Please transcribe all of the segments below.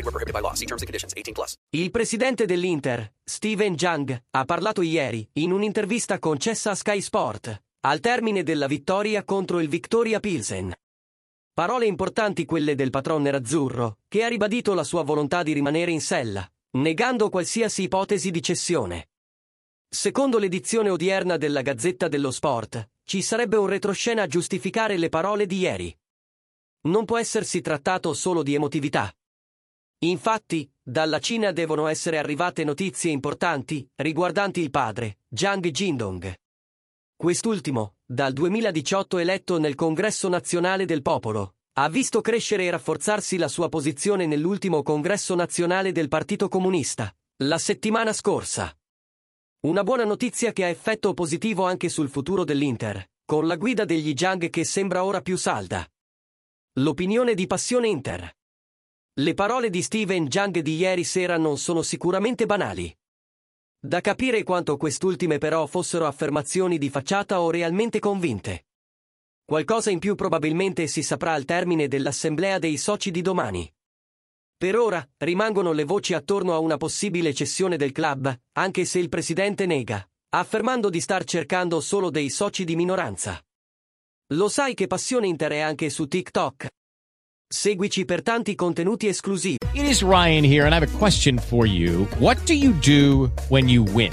Void were prohibited by law. See terms and conditions. 18 plus. Il presidente dell'Inter, Steven Jang, ha parlato ieri in un'intervista concessa a Sky Sport al termine della vittoria contro il Victoria Pilsen. Parole importanti quelle del patron nerazzurro, che ha ribadito la sua volontà di rimanere in sella, negando qualsiasi ipotesi di cessione. Secondo l'edizione odierna della Gazzetta dello Sport, ci sarebbe un retroscena a giustificare le parole di ieri. Non può essersi trattato solo di emotività. Infatti, dalla Cina devono essere arrivate notizie importanti riguardanti il padre, Jiang Jindong. Quest'ultimo, dal 2018 eletto nel Congresso Nazionale del Popolo, ha visto crescere e rafforzarsi la sua posizione nell'ultimo Congresso Nazionale del Partito Comunista, la settimana scorsa. Una buona notizia che ha effetto positivo anche sul futuro dell'Inter, con la guida degli Jiang che sembra ora più salda. L'opinione di Passione Inter. Le parole di Steven Jiang di ieri sera non sono sicuramente banali. Da capire quanto quest'ultime però fossero affermazioni di facciata o realmente convinte. Qualcosa in più probabilmente si saprà al termine dell'assemblea dei soci di domani. Per ora, rimangono le voci attorno a una possibile cessione del club, anche se il presidente nega, affermando di star cercando solo dei soci di minoranza. Lo sai che Passione Inter è anche su TikTok? Seguici per tanti contenuti esclusivi. It is Ryan here, and I have a question for you. What do you do when you win?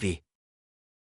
Vi.